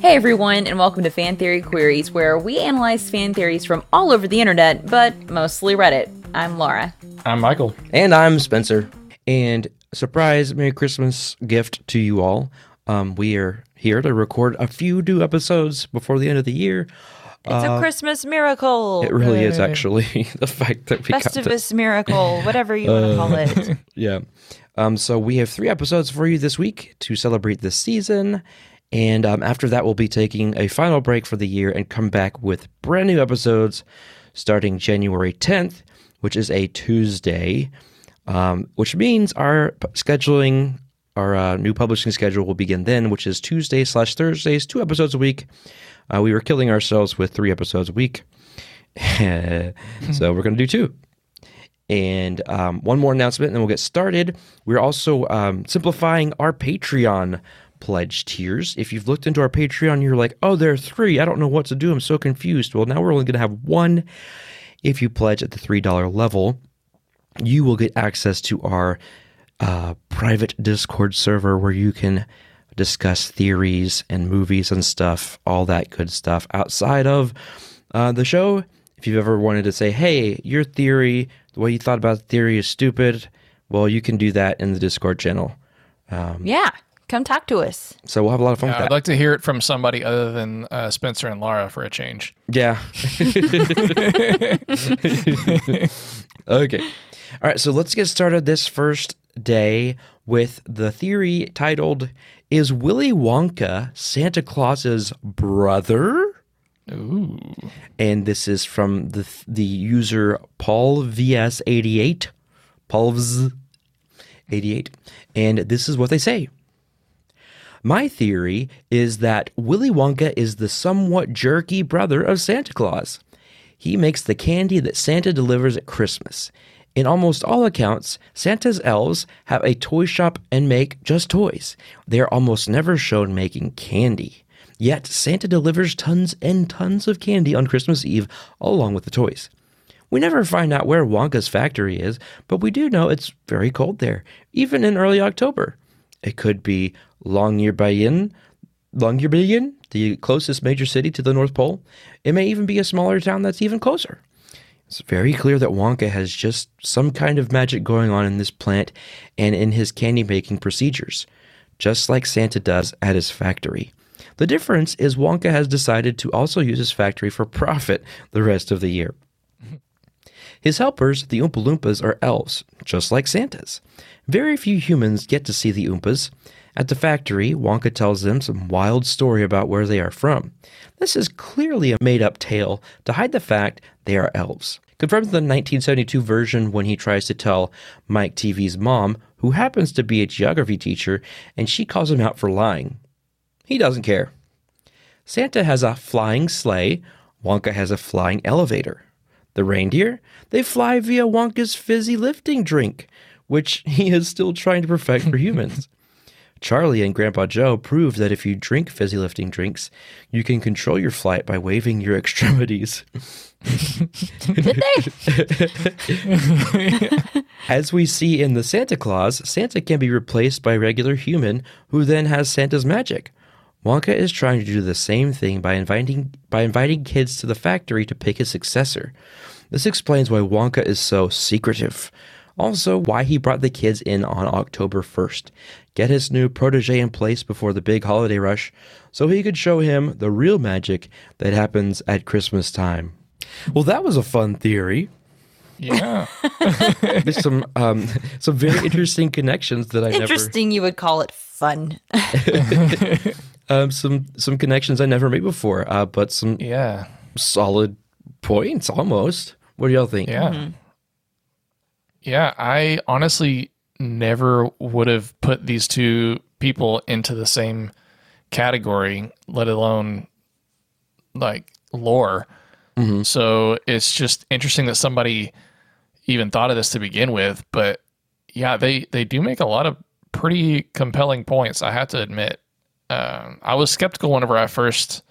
Hey everyone, and welcome to Fan Theory Queries, where we analyze fan theories from all over the internet, but mostly Reddit. I'm Laura. I'm Michael. And I'm Spencer. And surprise Merry Christmas gift to you all. Um, we are here to record a few new episodes before the end of the year. It's a Christmas miracle. It really is actually the fact that we to, Festivus miracle, whatever you want to call it. yeah. Um, so we have three episodes for you this week to celebrate this season. And um, after that, we'll be taking a final break for the year and come back with brand new episodes starting January 10th, which is a Tuesday, um, which means our scheduling, our uh, new publishing schedule will begin then, which is Tuesday slash Thursdays, two episodes a week. Uh, we were killing ourselves with three episodes a week. so we're going to do two. And um, one more announcement, and then we'll get started. We're also um, simplifying our Patreon pledge tiers. If you've looked into our Patreon, you're like, oh, there are three. I don't know what to do. I'm so confused. Well, now we're only going to have one. If you pledge at the $3 level, you will get access to our uh, private Discord server where you can discuss theories and movies and stuff, all that good stuff outside of uh, the show. If you've ever wanted to say, hey, your theory, the way you thought about the theory is stupid, well, you can do that in the Discord channel. yeah, come talk to us. So we'll have a lot of fun I'd with that. like to hear it from somebody other than uh, Spencer and Laura for a change. Yeah. okay. All right. So let's get started this first day with the theory titled Is Willy Wonka Santa Claus's brother? Ooh. And this is from the, the user Paul VS88. Paulvs88. And this is what they say. My theory is that Willy Wonka is the somewhat jerky brother of Santa Claus. He makes the candy that Santa delivers at Christmas. In almost all accounts, Santa's elves have a toy shop and make just toys. They are almost never shown making candy. Yet, Santa delivers tons and tons of candy on Christmas Eve along with the toys. We never find out where Wonka's factory is, but we do know it's very cold there, even in early October. It could be Longyearbyen, Longyearbyen, the closest major city to the North Pole. It may even be a smaller town that's even closer. It's very clear that Wonka has just some kind of magic going on in this plant and in his candy making procedures, just like Santa does at his factory. The difference is Wonka has decided to also use his factory for profit the rest of the year. His helpers, the Oompa Loompas, are elves, just like Santa's. Very few humans get to see the Oompas. At the factory, Wonka tells them some wild story about where they are from. This is clearly a made up tale to hide the fact they are elves. Confirmed the 1972 version when he tries to tell Mike Teavee's mom, who happens to be a geography teacher, and she calls him out for lying. He doesn't care. Santa has a flying sleigh, Wonka has a flying elevator. The reindeer, they fly via Wonka's fizzy lifting drink, which he is still trying to perfect for humans. Charlie and Grandpa Joe proved that if you drink fizzy lifting drinks, you can control your flight by waving your extremities. Did they? As we see in the Santa Claus, Santa can be replaced by a regular human who then has Santa's magic. Wonka is trying to do the same thing by inviting by inviting kids to the factory to pick his successor. This explains why Wonka is so secretive. Also, why he brought the kids in on October 1st. Get his new protege in place before the big holiday rush so he could show him the real magic that happens at Christmas time. Well, that was a fun theory. Yeah. There's some um, some very interesting connections that I never made. Interesting, you would call it fun. um, some some connections I never made before, uh, but some yeah. solid points almost. What do y'all think? Yeah. Yeah. I honestly never would have put these two people into the same category, let alone like lore. So it's just interesting that somebody even thought of this to begin with. But yeah, they, they do make a lot of pretty compelling points, I have to admit. Um, I was skeptical whenever I first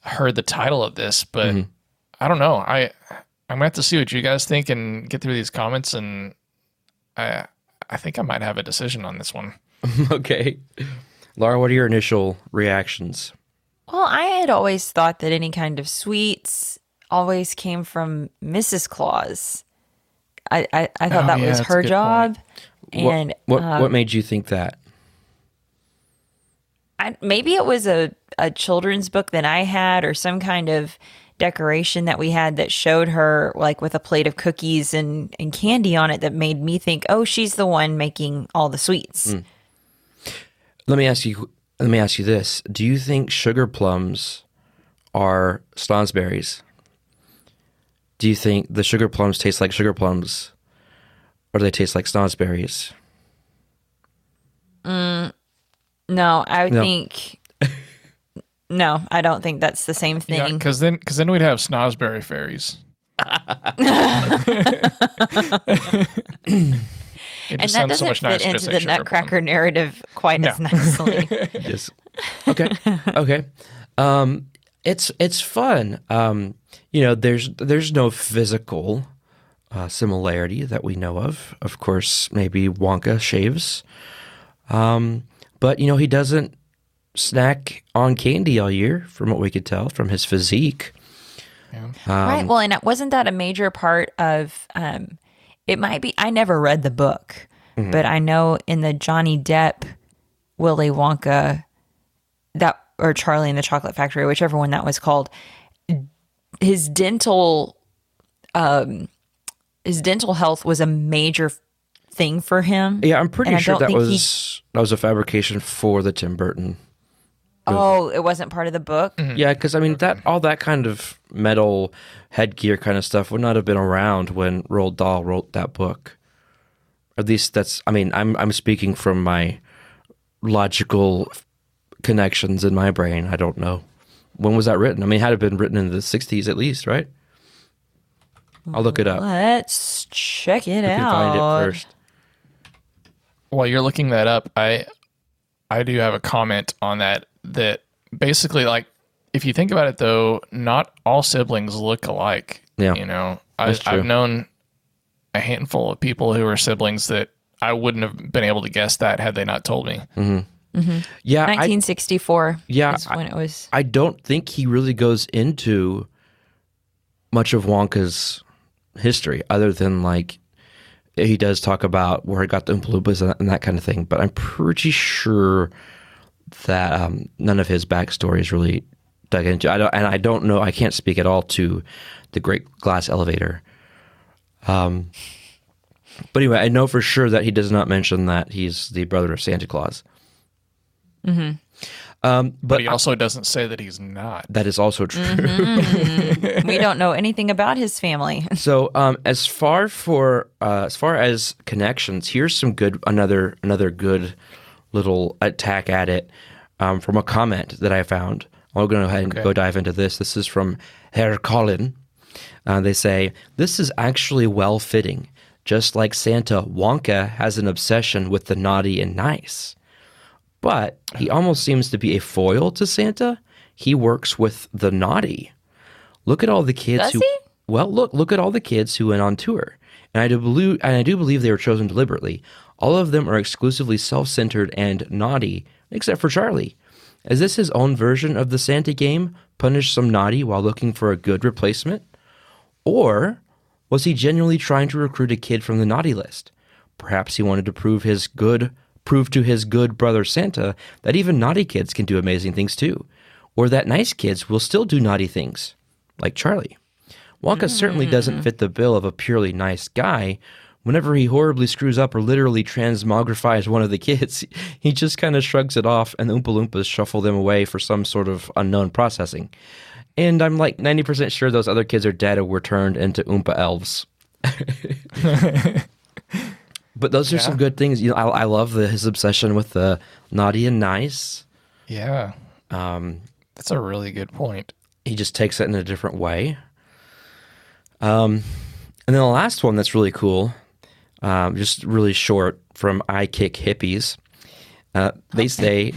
heard the title of this, but I don't know. I I'm gonna have to see what you guys think and get through these comments and I I think I might have a decision on this one. okay. Laura, what are your initial reactions? Well, I had always thought that any kind of sweets always came from Mrs. Claus. I, I, I thought Oh, that yeah, was her good job. And what what, um, what made you think that? I, maybe it was a, a children's book that I had or some kind of decoration that we had that showed her like with a plate of cookies and, and candy on it that made me think, oh, she's the one making all the sweets. Hmm. Let me ask you. Let me ask you this: Do you think sugar plums are snozzberries? Do you think the sugar plums taste like sugar plums, or do they taste like snozzberries? No, I No. think. No, I don't think that's the same Yeah, thing. because then because then we'd have snozzberry fairies. it and just that sounds doesn't so much fit nicer into the. Nutcracker narrative quite as nicely. Yes. Okay. okay. Um, it's it's fun. Um, you know, there's there's no physical uh, similarity that we know of. Of course, maybe Wonka shaves, um, but you know he doesn't snack on candy all year, from what we could tell from his physique. right. Well, and wasn't that a major part of? Um, it might be. I never read the book, but I know in the Johnny Depp, Willy Wonka, that or Charlie and the Chocolate Factory, whichever one that was called, his dental, um, his dental health was a major thing for him. Yeah, I'm pretty sure that think he- was that was a fabrication for the Tim Burton. Oh, it wasn't part of the book. Mm-hmm. Yeah, because I mean that mm-hmm. all that kind of metal headgear kind of stuff would not have been around when Roald Dahl wrote that book. At least that's. I mean, I'm I'm speaking from my logical connections in my brain. I don't know when was that written. I mean, it had it been written in the '60s at least, right? I'll look it up. Let's check it You can out. find it first. While you're looking that up, I I do have a comment on that. That basically, like, if you think about it, though, not all siblings look alike. Yeah, you know, I, I've known a handful of people who are siblings that I wouldn't have been able to guess that had they not told me. Mm-hmm. Mm-hmm. Yeah, I, 1964. Yeah, is when it was. I don't think he really goes into much of Wonka's history, other than like he does talk about where he got the Oompa Loompas and, and that kind of thing. But I'm pretty sure that um, none of his backstory is really dug into. I don't, and I don't know. I can't speak at all to the Great Glass Elevator. Um, but anyway, I know for sure that he does not mention that he's the brother of Santa Claus. Mm-hmm. Um, But but he also doesn't say that he's not. that is also true. we don't know anything about his family. So, um, as far for uh, as far as connections, here's some good another another good little attack at it um, from a comment that I found. I'll go ahead and Okay. go dive into this. This is from Herr Colin. Uh, they say this is actually well fitting. Just like Santa, Wonka has an obsession with the naughty and nice, but he almost seems to be a foil to Santa. He works with the naughty. Look at all the kids Does who. he? Well, look look at all the kids who went on tour, and I do believe and I do believe they were chosen deliberately. All of them are exclusively self-centered and naughty, except for Charlie. Is this his own version of the Santa game? Punish some naughty while looking for a good replacement, or was he genuinely trying to recruit a kid from the naughty list? Perhaps he wanted to prove his good prove to his good brother Santa that even naughty kids can do amazing things too, or that nice kids will still do naughty things, like Charlie. Wonka certainly doesn't fit the bill of a purely nice guy. Whenever he horribly screws up or literally transmogrifies one of the kids, he just kind of shrugs it off and the Oompa Loompas shuffle them away for some sort of unknown processing. And I'm like 90% sure those other kids are dead or were turned into Oompa elves. but those are some good things. You know, I, I love the, his obsession with the naughty and nice. Yeah, Um, that's a really good point. he just takes it in a different way. Um, and then the last one that's really cool, um, just really short from I Kick Hippies. Uh, they say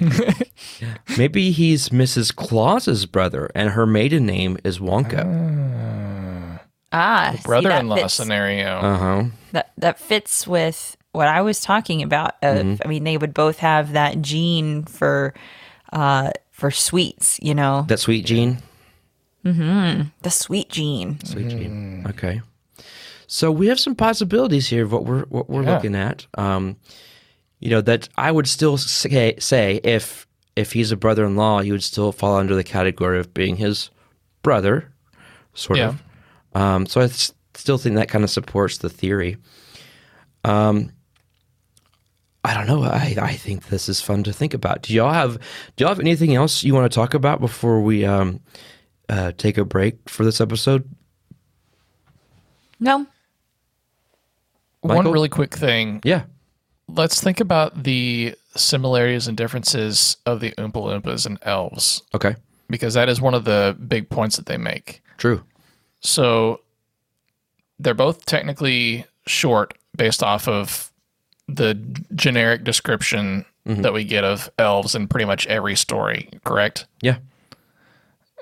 maybe he's Mrs. Claus's brother, and her maiden name is Wonka. Ah, see, Brother-in-law fits- scenario. Uh huh. That that fits with what I was talking about. Of, Mm-hmm. I mean, they would both have that gene for uh, for sweets. You know, That sweet gene. The sweet gene. Sweet gene. Okay. So we have some possibilities here of what we're what we're Yeah. looking at. Um, you know that I would still say, say if if he's a brother-in-law, he would still fall under the category of being his brother, sort Yeah. of. Um, so I s- still think that kind of supports the theory. Um, I don't know. I, I think this is fun to think about. Do y'all have Do y'all have anything else you want to talk about before we um, uh, take a break for this episode? No, One really quick thing. Yeah. Let's think about the similarities and differences of the Oompa Loompas and elves, Okay. because that is one of the big points that they make. True. So they're both technically short based off of the generic description that we get of elves in pretty much every story, correct? Yeah.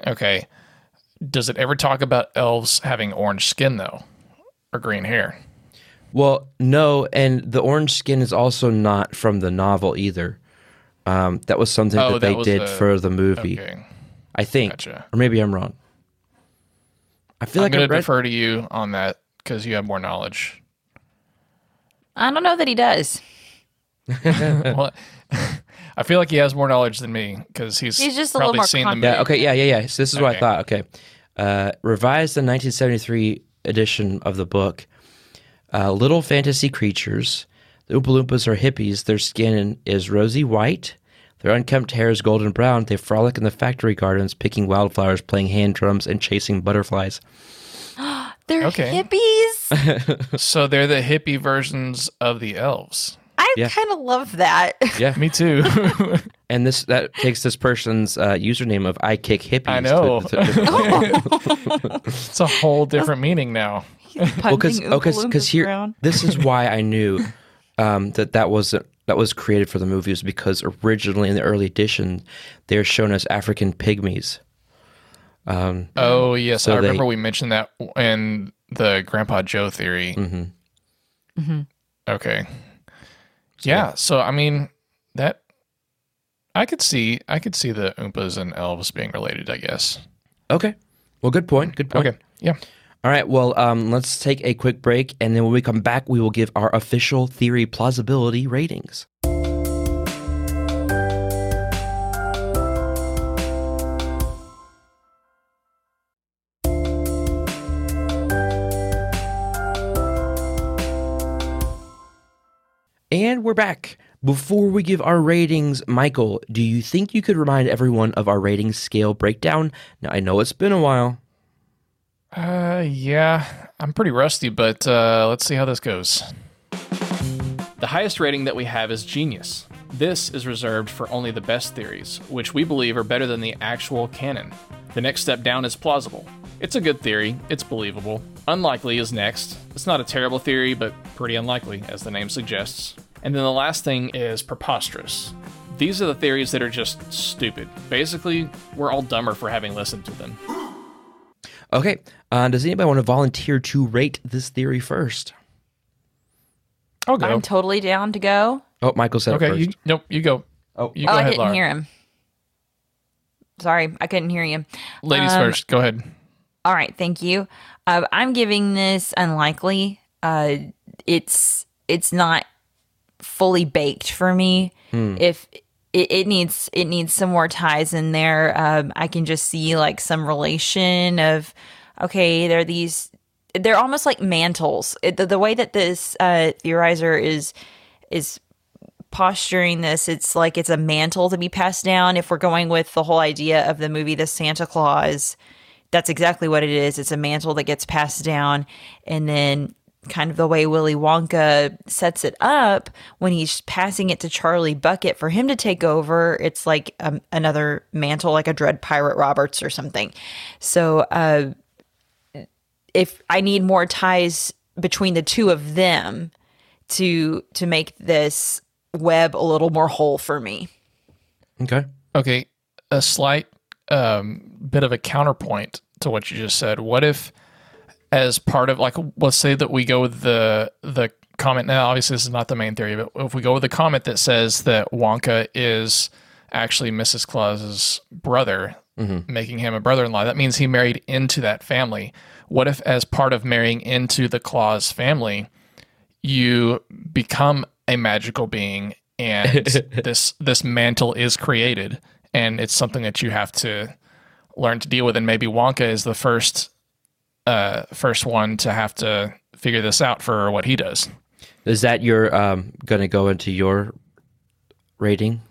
Okay. Does it ever talk about elves having orange skin though? Or green hair? Well, no, and the orange skin is also not from the novel either. Um, that was something Oh, that that they did a- for the movie. Okay. I think, Gotcha. or maybe I'm wrong. I feel I'm like I going to read. defer to you on that because you have more knowledge. I don't know that he does. well, I feel like he has more knowledge than me because he's, He's just a little probably more seen the confident. movie. yeah. Okay. Yeah. Yeah. Yeah. So this is what I Okay. thought. Okay. Uh, revised the 1973 edition of the book. Uh, little fantasy creatures. The Oompa Loompas are hippies. Their skin is rosy white. Their unkempt hair is golden brown. They frolic in the factory gardens, picking wildflowers, playing hand drums, and chasing butterflies. They're Okay. hippies. So they're the hippie versions of the elves. I Yeah. kind of love that. Yeah. Me too. And this that takes this person's uh, username of I kick hippies. I know. to- to- it's a whole different meaning now. well, because Punching because Loompas here around. this is why I knew um, that that was that was created for the movie was because originally in the early edition they're shown as African pygmies. Um, Oh yes, So I remember we mentioned that in the Grandpa Joe theory. Mm-hmm. Okay. Yeah. So I mean that I could see I could see the Oompas and elves being related. I guess. Okay, well, good point. Good point. Okay. Yeah. All right. Well, um, let's take a quick break, and then when we come back, we will give our official theory plausibility ratings. And we're back. Before we give our ratings, Michael, do you think you could remind everyone of our rating scale breakdown? Now, I know it's been a while. Uh, yeah. I'm pretty rusty, but uh, let's see how this goes. The highest rating that we have is genius. This is reserved for only the best theories, which we believe are better than the actual canon. The next step down is plausible. It's a good theory, it's believable. Unlikely is next. It's not a terrible theory, but pretty unlikely, as the name suggests. And then the last thing is preposterous. These are the theories that are just stupid. Basically, we're all dumber for having listened to them. Okay. Uh, does anybody want to volunteer to rate this theory first? I'll go. I'm totally down to go. Oh, Michael said it Okay, first. you, nope, you go. Oh. you oh, go I ahead, didn't Laura. hear him. Sorry, I couldn't hear you. Ladies Um, first. Go ahead. All right, thank you. Uh, I'm giving this unlikely. Uh, it's it's not fully baked for me. If it, it needs it needs some more ties in there. Um, I can just see like some relation of okay, there are these. They're almost like mantles. It, the, the way that this uh, theorizer is is posturing this, it's like it's a mantle to be passed down. If we're going with the whole idea of the movie The Santa Claus, that's exactly what it is. It's a mantle that gets passed down. And then, kind of the way Willy Wonka sets it up, when he's passing it to Charlie Bucket for him to take over, it's like um, another mantle, like a Dread Pirate Roberts or something. So, uh, if I need more ties between the two of them to to make this web a little more whole for me. Okay. Okay, a slight um, bit of a counterpoint to what you just said. What if, as part of like, let's say that we go with the the comment now, obviously this is not the main theory, but if we go with the comment that says that Wonka is actually Mrs. Claus's brother, mm-hmm. making him a brother-in-law, that means he married into that family. What if, as part of marrying into the Claus family, you become a magical being and this this mantle is created and it's something that you have to learn to deal with and maybe Wonka is the first uh first one to have to figure this out for what he does. Is that your um going to go into your rating?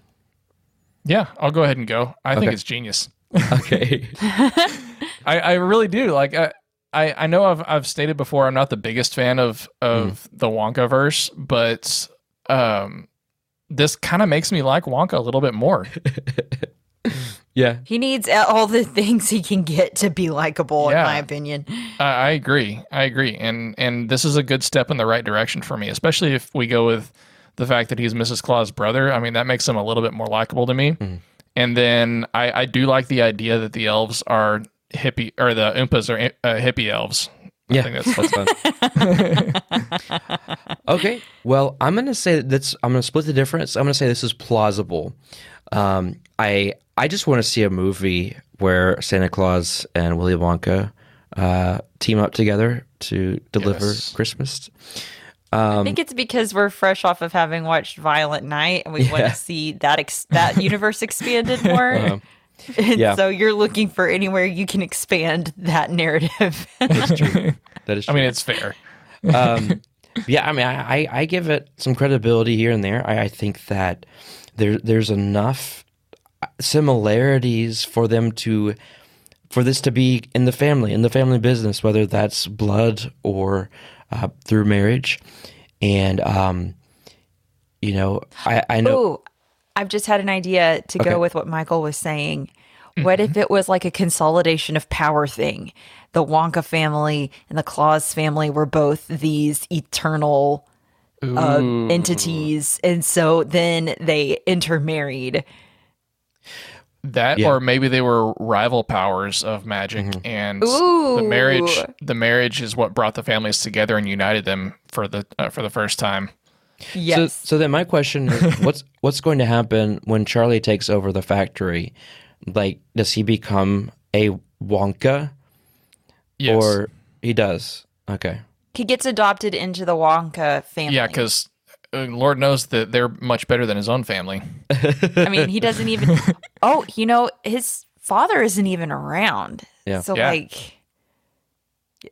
Yeah, I'll go ahead and go. I okay. think it's genius. Okay. I, I really do. Like I, I, I know I've I've stated before I'm not the biggest fan of of mm. the Wonka verse, but um this kind of makes me like Wonka a little bit more. yeah. He needs all the things he can get to be likable, yeah. in my opinion. I, I agree. I agree. And and this is a good step in the right direction for me, especially if we go with the fact that he's Mrs. Claus' brother. I mean, that makes him a little bit more likable to me. Mm. And then I, I do like the idea that the elves are hippie, or the Oompas are uh, hippie elves. Yeah, I think that's, fun. okay, well, I'm gonna say that's I'm gonna split the difference. I'm gonna say this is plausible. Um, I I just want to see a movie where Santa Claus and Willy Wonka uh, team up together to deliver yes. Christmas. Um, I think it's because we're fresh off of having watched Violent Night, and we yeah. want to see that ex- that universe expanded more. Uh-huh. And yeah. so you're looking for anywhere you can expand that narrative. That's true. That is true. I mean, it's fair. Um, yeah, I mean, I, I give it some credibility here and there. I, I think that there there's enough similarities for them to for this to be in the family, in the family business, whether that's blood or uh, through marriage. And um, you know, I, I know. Ooh, I've just had an idea to okay. go with what Michael was saying. What if mm-hmm. it was like a consolidation of power thing? The Wonka family and the Claus family were both these eternal uh, entities, and so then they intermarried. That, yeah. or maybe they were rival powers of magic, mm-hmm. and Ooh. the marriage. The marriage is what brought the families together and united them for the uh, for the first time. Yes. So, so then my question is, what's what's going to happen when Charlie takes over the factory? Like, does he become a Wonka? Yes. Or he does. Okay. He gets adopted into the Wonka family. Yeah, because uh, Lord knows that they're much better than his own family. I mean, he doesn't even. Oh, you know, his father isn't even around. Yeah. So yeah. like.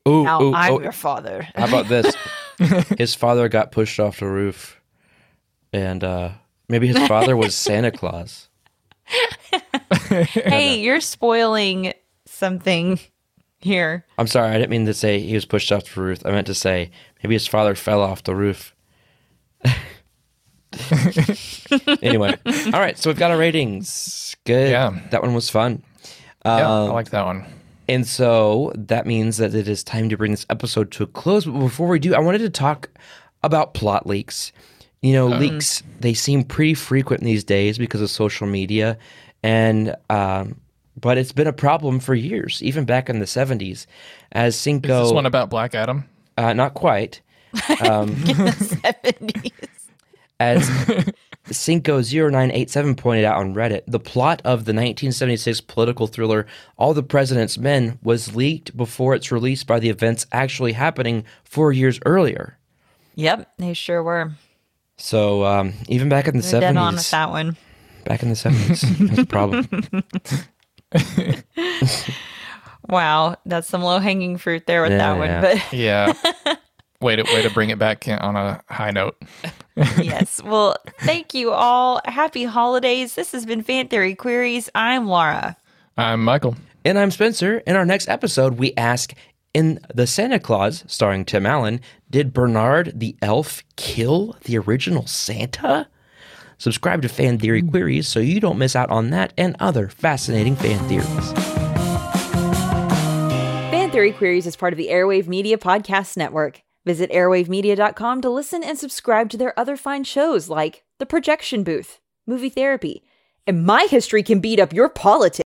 Ooh, now ooh, I'm oh, your father. How about this? his father got pushed off the roof, and uh, maybe his father was Santa Claus. hey, you're spoiling something here. I'm sorry, I didn't mean to say he was pushed off the roof. I meant to say maybe his father fell off the roof. anyway, all right. So we've got our ratings. Good. Yeah, that one was fun. Yeah, um, I like that one. And so that means that it is time to bring this episode to a close. But before we do, I wanted to talk about plot leaks. You know, um, leaks, they seem pretty frequent these days because of social media. And, um, but it's been a problem for years, even back in the 70s. As Cinco. Is this one about Black Adam? Uh, not quite. Um, in the 70s. As Cinco0987 pointed out on Reddit, the plot of the 1976 political thriller All the President's Men was leaked before its release by the events actually happening four years earlier. Yep, they sure were. So um, even back in the They're 70s. Dead on with that one. Back in the 70s. that's a problem. wow, that's some low hanging fruit there with yeah, that one. But yeah. way to way to bring it back on a high note. yes. Well, thank you all. Happy holidays. This has been Fan Theory Queries. I'm Laura. I'm Michael. And I'm Spencer. In our next episode, we ask in The Santa Claus, starring Tim Allen, did Bernard the elf kill the original Santa? Subscribe to Fan Theory hmm. Queries so you don't miss out on that and other fascinating fan theories. Fan Theory Queries is part of the Airwave Media Podcast Network. Visit airwavemedia.com to listen and subscribe to their other fine shows like The Projection Booth, Movie Therapy, and My History Can Beat Up Your Politics.